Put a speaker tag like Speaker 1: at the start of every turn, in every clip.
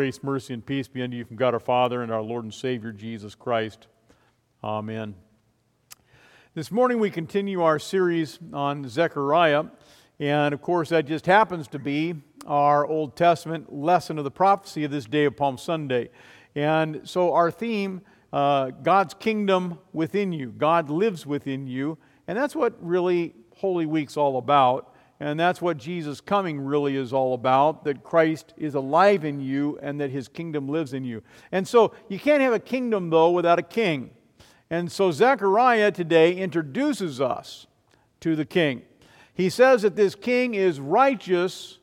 Speaker 1: Grace, mercy, and peace be unto you from God our Father and our Lord and Savior Jesus Christ. Amen. This morning we continue our series on Zechariah, and of course, that just happens to be our Old Testament lesson of the prophecy of this day of Palm Sunday. And so, our theme uh, God's kingdom within you, God lives within you, and that's what really Holy Week's all about. And that's what Jesus' coming really is all about that Christ is alive in you and that his kingdom lives in you. And so you can't have a kingdom, though, without a king. And so Zechariah today introduces us to the king. He says that this king is righteous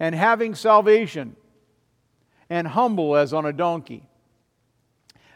Speaker 1: and having salvation and humble as on a donkey.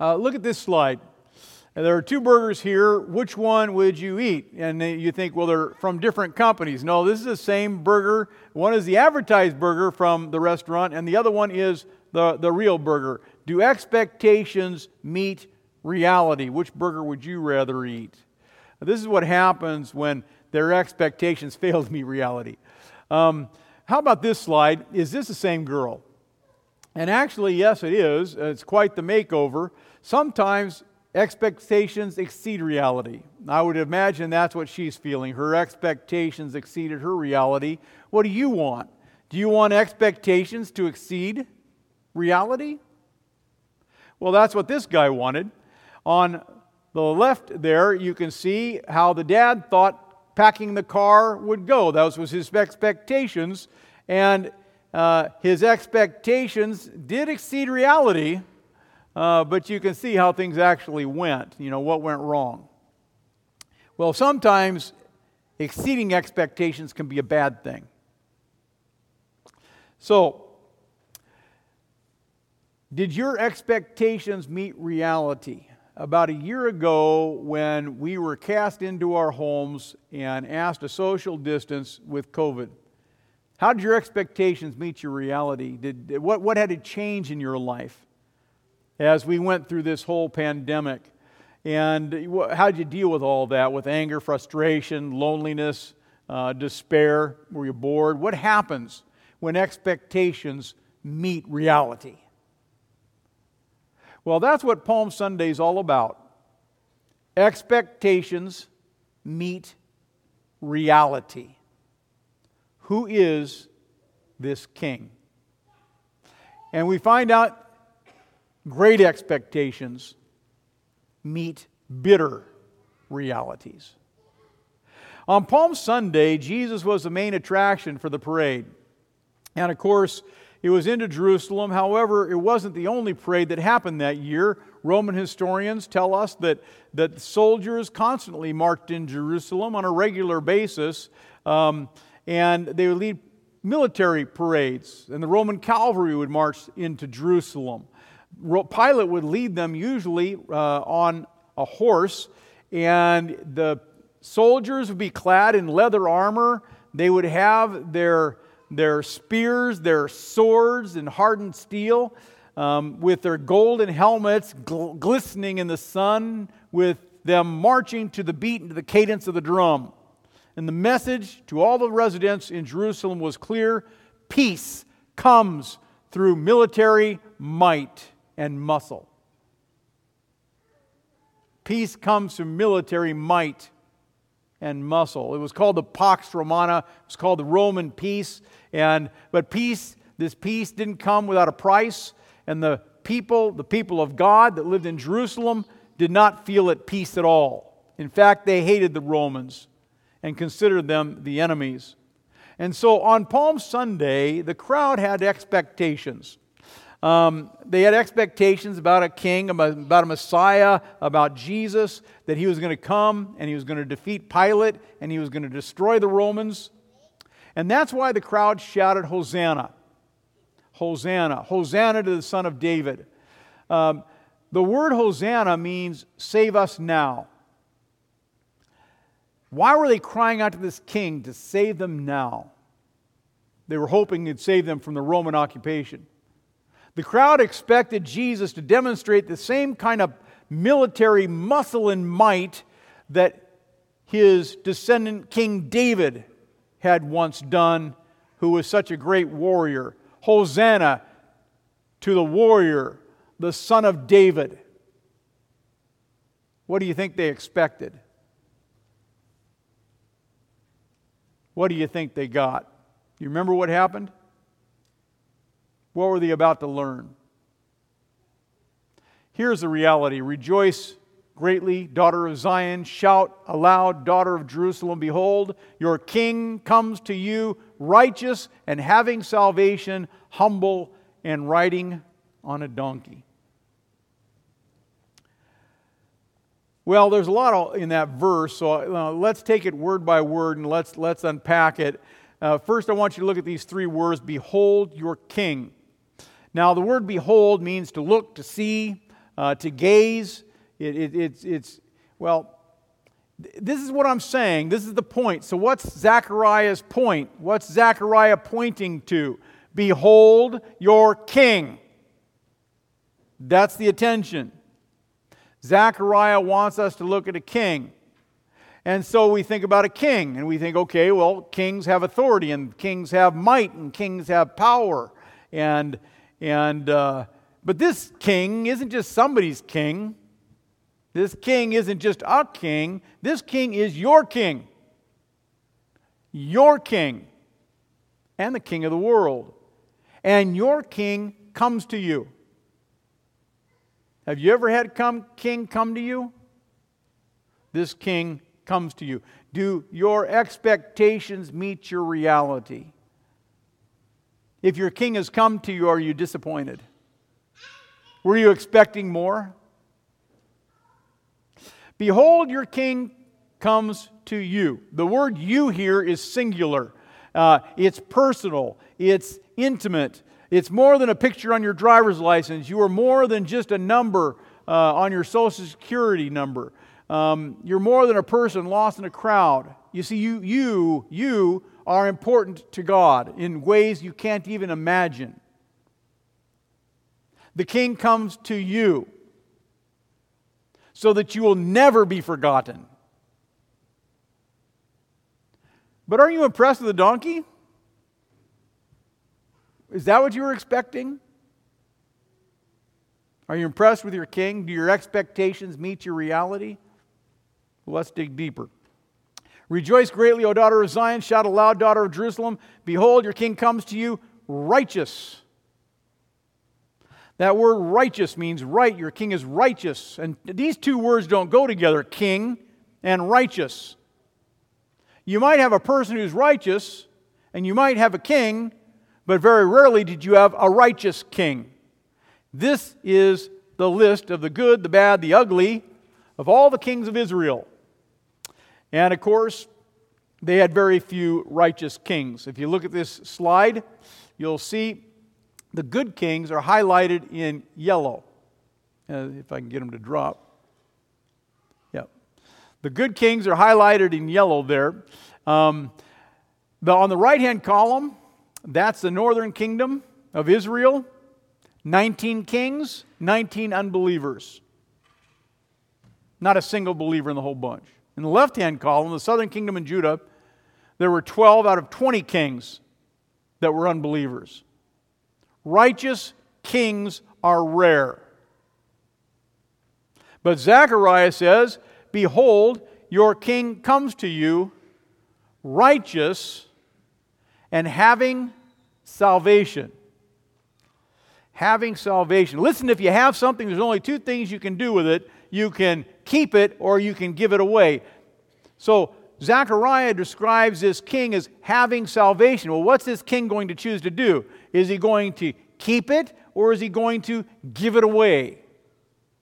Speaker 1: Uh, look at this slide. And there are two burgers here. Which one would you eat? And you think, well, they're from different companies. No, this is the same burger. One is the advertised burger from the restaurant, and the other one is the, the real burger. Do expectations meet reality? Which burger would you rather eat? This is what happens when their expectations fail to meet reality. Um, how about this slide? Is this the same girl? And actually, yes, it is. It's quite the makeover. Sometimes expectations exceed reality. I would imagine that's what she's feeling. Her expectations exceeded her reality. What do you want? Do you want expectations to exceed reality? Well, that's what this guy wanted. On the left there, you can see how the dad thought packing the car would go. Those was his expectations, and uh, his expectations did exceed reality. Uh, but you can see how things actually went, you know, what went wrong. Well, sometimes exceeding expectations can be a bad thing. So, did your expectations meet reality? About a year ago, when we were cast into our homes and asked a social distance with COVID, how did your expectations meet your reality? Did, what, what had to change in your life? As we went through this whole pandemic. And how did you deal with all that? With anger, frustration, loneliness, uh, despair? Were you bored? What happens when expectations meet reality? Well, that's what Palm Sunday is all about. Expectations meet reality. Who is this king? And we find out great expectations meet bitter realities. On Palm Sunday, Jesus was the main attraction for the parade. And of course, it was into Jerusalem. However, it wasn't the only parade that happened that year. Roman historians tell us that, that soldiers constantly marched in Jerusalem on a regular basis, um, and they would lead military parades, and the Roman cavalry would march into Jerusalem. Pilate would lead them usually uh, on a horse, and the soldiers would be clad in leather armor. They would have their, their spears, their swords, and hardened steel, um, with their golden helmets gl- glistening in the sun, with them marching to the beat and to the cadence of the drum. And the message to all the residents in Jerusalem was clear peace comes through military might and muscle. Peace comes from military might and muscle. It was called the Pax Romana. It was called the Roman peace. And but peace, this peace didn't come without a price. And the people, the people of God that lived in Jerusalem, did not feel at peace at all. In fact, they hated the Romans and considered them the enemies. And so on Palm Sunday, the crowd had expectations. Um, they had expectations about a king, about a Messiah, about Jesus, that he was going to come and he was going to defeat Pilate and he was going to destroy the Romans. And that's why the crowd shouted, Hosanna! Hosanna! Hosanna to the Son of David. Um, the word Hosanna means save us now. Why were they crying out to this king to save them now? They were hoping he'd save them from the Roman occupation. The crowd expected Jesus to demonstrate the same kind of military muscle and might that his descendant King David had once done, who was such a great warrior. Hosanna, to the warrior, the son of David. What do you think they expected? What do you think they got? You remember what happened? What were they about to learn? Here's the reality Rejoice greatly, daughter of Zion. Shout aloud, daughter of Jerusalem. Behold, your king comes to you, righteous and having salvation, humble and riding on a donkey. Well, there's a lot in that verse, so uh, let's take it word by word and let's, let's unpack it. Uh, first, I want you to look at these three words Behold your king. Now, the word behold means to look, to see, uh, to gaze. It, it, it's, it's, well, this is what I'm saying. This is the point. So, what's Zechariah's point? What's Zechariah pointing to? Behold your king. That's the attention. Zechariah wants us to look at a king. And so we think about a king, and we think, okay, well, kings have authority, and kings have might, and kings have power. And, and, uh, but this king isn't just somebody's king. This king isn't just a king. This king is your king. Your king. And the king of the world. And your king comes to you. Have you ever had come king come to you? This king comes to you. Do your expectations meet your reality? If your king has come to you, are you disappointed? Were you expecting more? Behold, your king comes to you. The word you here is singular, uh, it's personal, it's intimate. It's more than a picture on your driver's license. You are more than just a number uh, on your social security number. Um, you're more than a person lost in a crowd. You see, you, you, you are important to God in ways you can't even imagine. The king comes to you so that you will never be forgotten. But are you impressed with the donkey? Is that what you were expecting? Are you impressed with your king? Do your expectations meet your reality? Well, let's dig deeper. Rejoice greatly, O daughter of Zion. Shout aloud, daughter of Jerusalem. Behold, your king comes to you righteous. That word righteous means right. Your king is righteous. And these two words don't go together king and righteous. You might have a person who's righteous, and you might have a king, but very rarely did you have a righteous king. This is the list of the good, the bad, the ugly of all the kings of Israel. And of course, they had very few righteous kings. If you look at this slide, you'll see the good kings are highlighted in yellow. Uh, if I can get them to drop. Yep. The good kings are highlighted in yellow there. Um, the, on the right hand column, that's the northern kingdom of Israel. 19 kings, 19 unbelievers. Not a single believer in the whole bunch. In the left hand column, the southern kingdom in Judah, there were 12 out of 20 kings that were unbelievers. Righteous kings are rare. But Zechariah says, Behold, your king comes to you, righteous and having salvation. Having salvation. Listen, if you have something, there's only two things you can do with it you can keep it or you can give it away. So, Zechariah describes this king as having salvation. Well, what's this king going to choose to do? Is he going to keep it or is he going to give it away?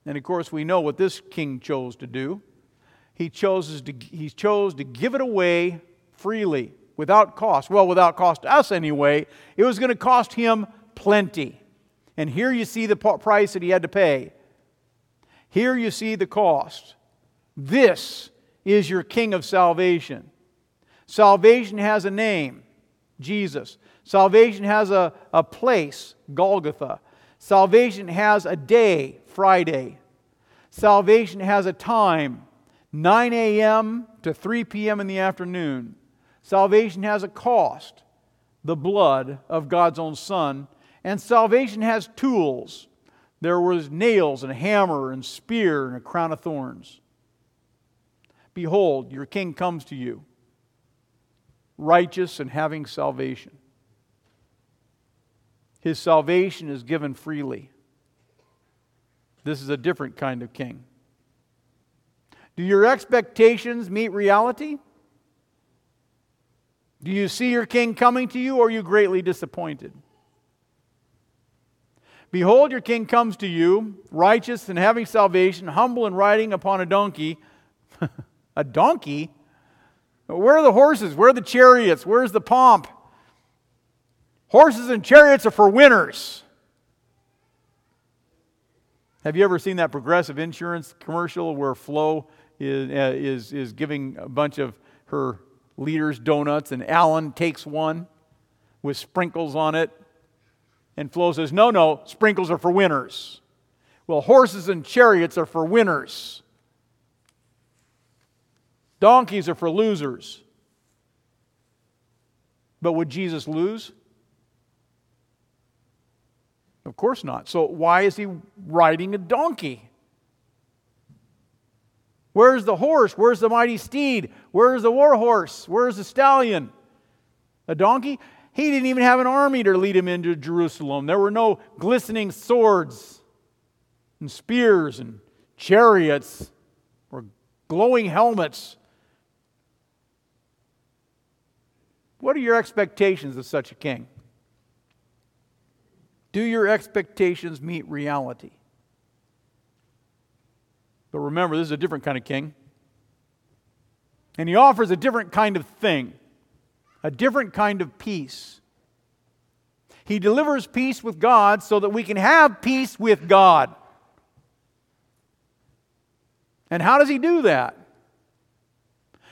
Speaker 1: And of course, we know what this king chose to do. He chose to, he chose to give it away freely, without cost. Well, without cost to us anyway. It was going to cost him plenty. And here you see the price that he had to pay. Here you see the cost. This is your King of salvation. Salvation has a name, Jesus. Salvation has a, a place, Golgotha. Salvation has a day, Friday. Salvation has a time, 9 a.m. to 3 p.m. in the afternoon. Salvation has a cost, the blood of God's own Son. And salvation has tools. There was nails and a hammer and spear and a crown of thorns. Behold, your king comes to you, righteous and having salvation. His salvation is given freely. This is a different kind of king. Do your expectations meet reality? Do you see your king coming to you, or are you greatly disappointed? Behold, your king comes to you, righteous and having salvation, humble and riding upon a donkey. a donkey? Where are the horses? Where are the chariots? Where's the pomp? Horses and chariots are for winners. Have you ever seen that progressive insurance commercial where Flo is, uh, is, is giving a bunch of her leaders donuts and Alan takes one with sprinkles on it? And Flo says, No, no, sprinkles are for winners. Well, horses and chariots are for winners, donkeys are for losers. But would Jesus lose? Of course not. So, why is he riding a donkey? Where's the horse? Where's the mighty steed? Where's the war horse? Where's the stallion? A donkey? He didn't even have an army to lead him into Jerusalem. There were no glistening swords and spears and chariots or glowing helmets. What are your expectations of such a king? Do your expectations meet reality? But remember, this is a different kind of king. And he offers a different kind of thing, a different kind of peace. He delivers peace with God so that we can have peace with God. And how does he do that?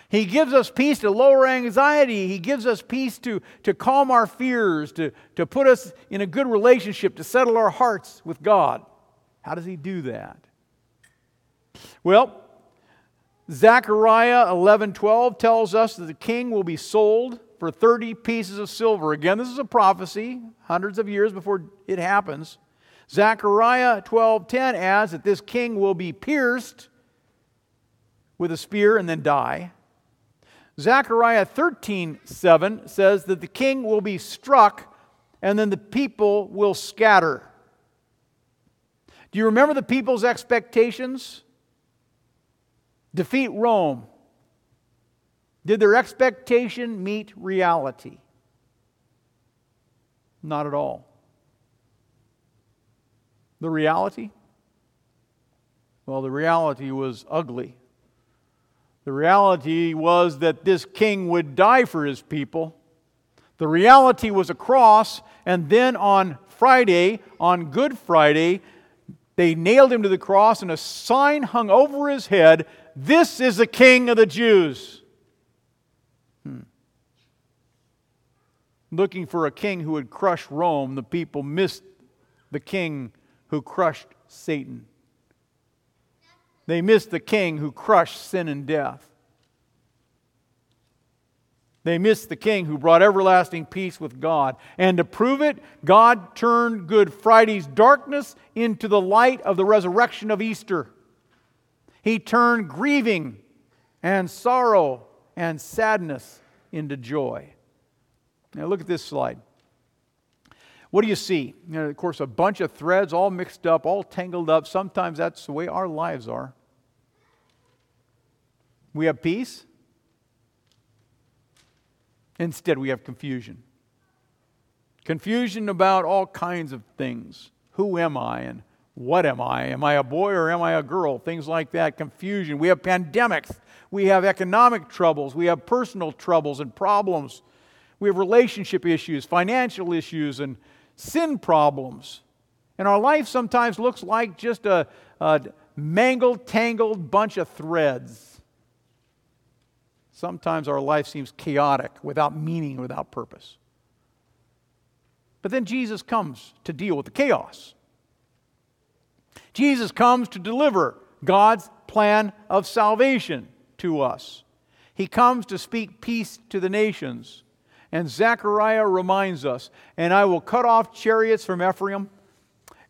Speaker 1: He gives us peace to lower anxiety. He gives us peace to, to calm our fears, to, to put us in a good relationship, to settle our hearts with God. How does He do that? Well, Zechariah 11:12 tells us that the king will be sold for 30 pieces of silver. Again, this is a prophecy hundreds of years before it happens. Zechariah 12:10 adds that this king will be pierced with a spear and then die. Zechariah 13 7 says that the king will be struck and then the people will scatter. Do you remember the people's expectations? Defeat Rome. Did their expectation meet reality? Not at all. The reality? Well, the reality was ugly. The reality was that this king would die for his people. The reality was a cross, and then on Friday, on Good Friday, they nailed him to the cross, and a sign hung over his head This is the King of the Jews. Hmm. Looking for a king who would crush Rome, the people missed the king who crushed Satan. They missed the king who crushed sin and death. They missed the king who brought everlasting peace with God. And to prove it, God turned Good Friday's darkness into the light of the resurrection of Easter. He turned grieving and sorrow and sadness into joy. Now, look at this slide. What do you see? You know, of course, a bunch of threads all mixed up, all tangled up. Sometimes that's the way our lives are. We have peace. Instead, we have confusion. Confusion about all kinds of things. Who am I and what am I? Am I a boy or am I a girl? Things like that. Confusion. We have pandemics. We have economic troubles. We have personal troubles and problems. We have relationship issues, financial issues, and sin problems. And our life sometimes looks like just a, a mangled, tangled bunch of threads. Sometimes our life seems chaotic, without meaning, without purpose. But then Jesus comes to deal with the chaos. Jesus comes to deliver God's plan of salvation to us. He comes to speak peace to the nations. And Zechariah reminds us, and I will cut off chariots from Ephraim,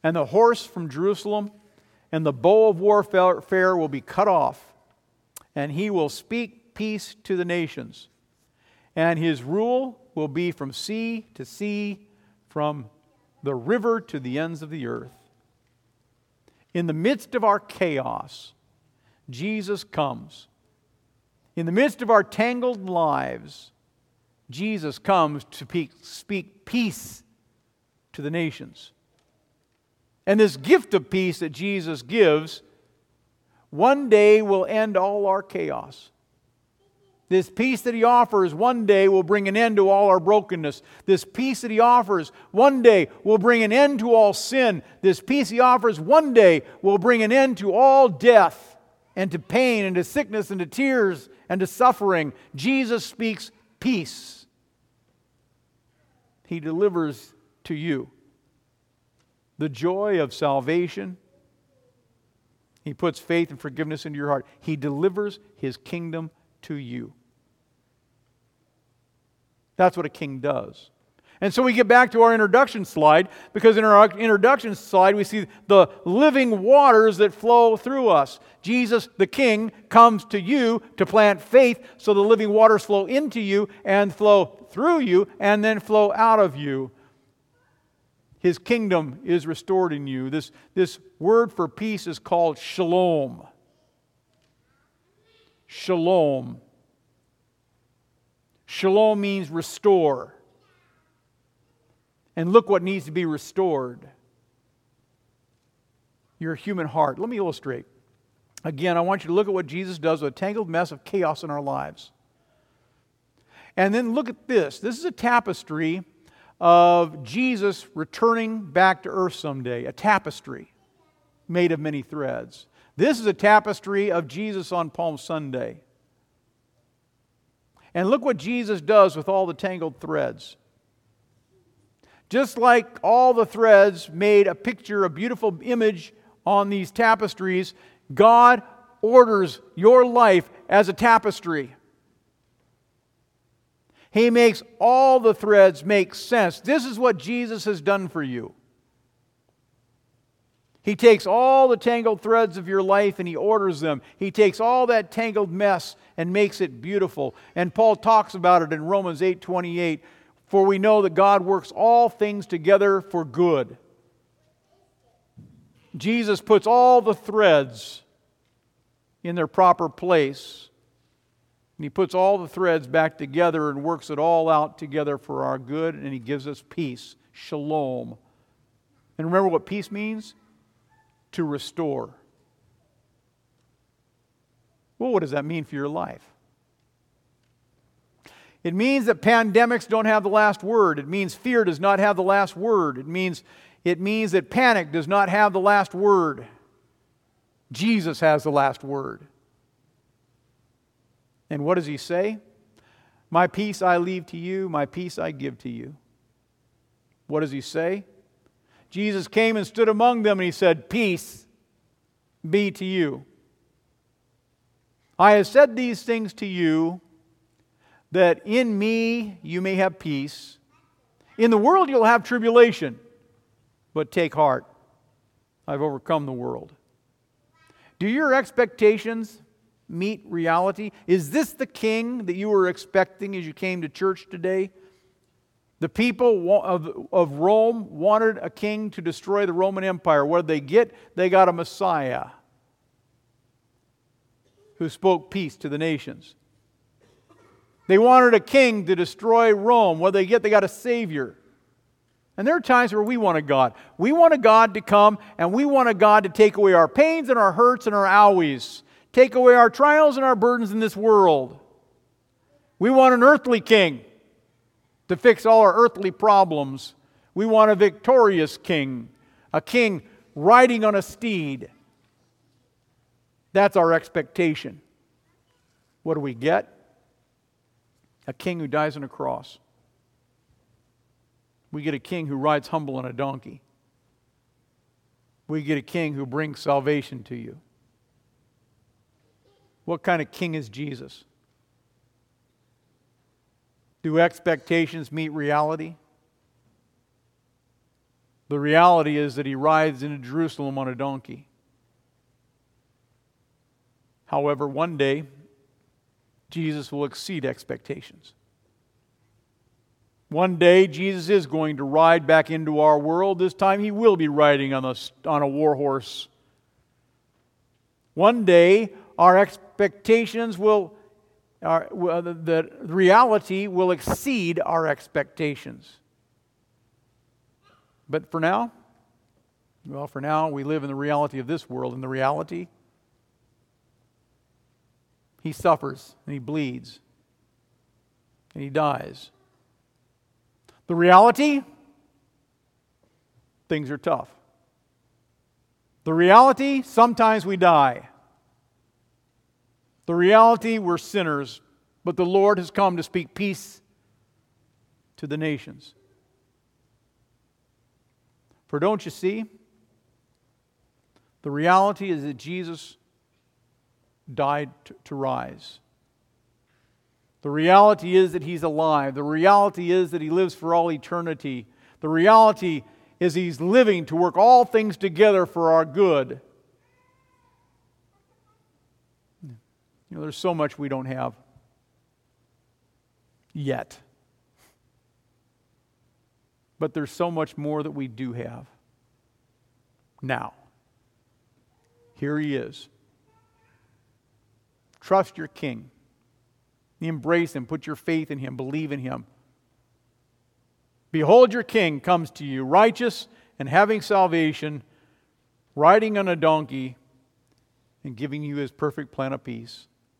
Speaker 1: and the horse from Jerusalem, and the bow of warfare will be cut off, and he will speak peace to the nations. And his rule will be from sea to sea, from the river to the ends of the earth. In the midst of our chaos, Jesus comes. In the midst of our tangled lives, Jesus comes to speak peace to the nations. And this gift of peace that Jesus gives one day will end all our chaos. This peace that He offers one day will bring an end to all our brokenness. This peace that He offers one day will bring an end to all sin. This peace He offers one day will bring an end to all death and to pain and to sickness and to tears and to suffering. Jesus speaks peace. He delivers to you the joy of salvation. He puts faith and forgiveness into your heart. He delivers His kingdom to you. That's what a king does. And so we get back to our introduction slide because in our introduction slide we see the living waters that flow through us. Jesus, the King, comes to you to plant faith so the living waters flow into you and flow through you and then flow out of you. His kingdom is restored in you. This, this word for peace is called shalom. Shalom. Shalom means restore. And look what needs to be restored your human heart. Let me illustrate. Again, I want you to look at what Jesus does with a tangled mess of chaos in our lives. And then look at this. This is a tapestry of Jesus returning back to earth someday, a tapestry made of many threads. This is a tapestry of Jesus on Palm Sunday. And look what Jesus does with all the tangled threads. Just like all the threads made a picture, a beautiful image on these tapestries, God orders your life as a tapestry. He makes all the threads make sense. This is what Jesus has done for you. He takes all the tangled threads of your life and he orders them. He takes all that tangled mess and makes it beautiful. And Paul talks about it in Romans 8:28, for we know that God works all things together for good. Jesus puts all the threads in their proper place. And he puts all the threads back together and works it all out together for our good, and he gives us peace. Shalom. And remember what peace means? To restore. Well, what does that mean for your life? It means that pandemics don't have the last word. It means fear does not have the last word. It means, it means that panic does not have the last word. Jesus has the last word. And what does he say? My peace I leave to you, my peace I give to you. What does he say? Jesus came and stood among them and he said, Peace be to you. I have said these things to you that in me you may have peace. In the world you'll have tribulation, but take heart. I've overcome the world. Do your expectations meet reality? Is this the king that you were expecting as you came to church today? The people of, of Rome wanted a king to destroy the Roman Empire. What did they get? They got a Messiah who spoke peace to the nations. They wanted a king to destroy Rome. What did they get? They got a Savior. And there are times where we want a God. We want a God to come and we want a God to take away our pains and our hurts and our owies, take away our trials and our burdens in this world. We want an earthly king to fix all our earthly problems. We want a victorious king, a king riding on a steed. That's our expectation. What do we get? A king who dies on a cross. We get a king who rides humble on a donkey. We get a king who brings salvation to you. What kind of king is Jesus? Do expectations meet reality? The reality is that he rides into Jerusalem on a donkey. However, one day, Jesus will exceed expectations. One day, Jesus is going to ride back into our world. This time, he will be riding on a, on a war horse. One day, our expectations will, our, the reality will exceed our expectations. But for now, well, for now, we live in the reality of this world, and the reality, he suffers and he bleeds and he dies. The reality, things are tough. The reality, sometimes we die. The reality, we're sinners, but the Lord has come to speak peace to the nations. For don't you see? The reality is that Jesus died to, rise. The reality is that he's alive. The reality is that he lives for all eternity. The reality is he's living to work all things together for our good. Know, there's so much we don't have yet. But there's so much more that we do have. Now, here he is. Trust your king. Embrace him. Put your faith in him. Believe in him. Behold, your king comes to you, righteous and having salvation, riding on a donkey, and giving you his perfect plan of peace.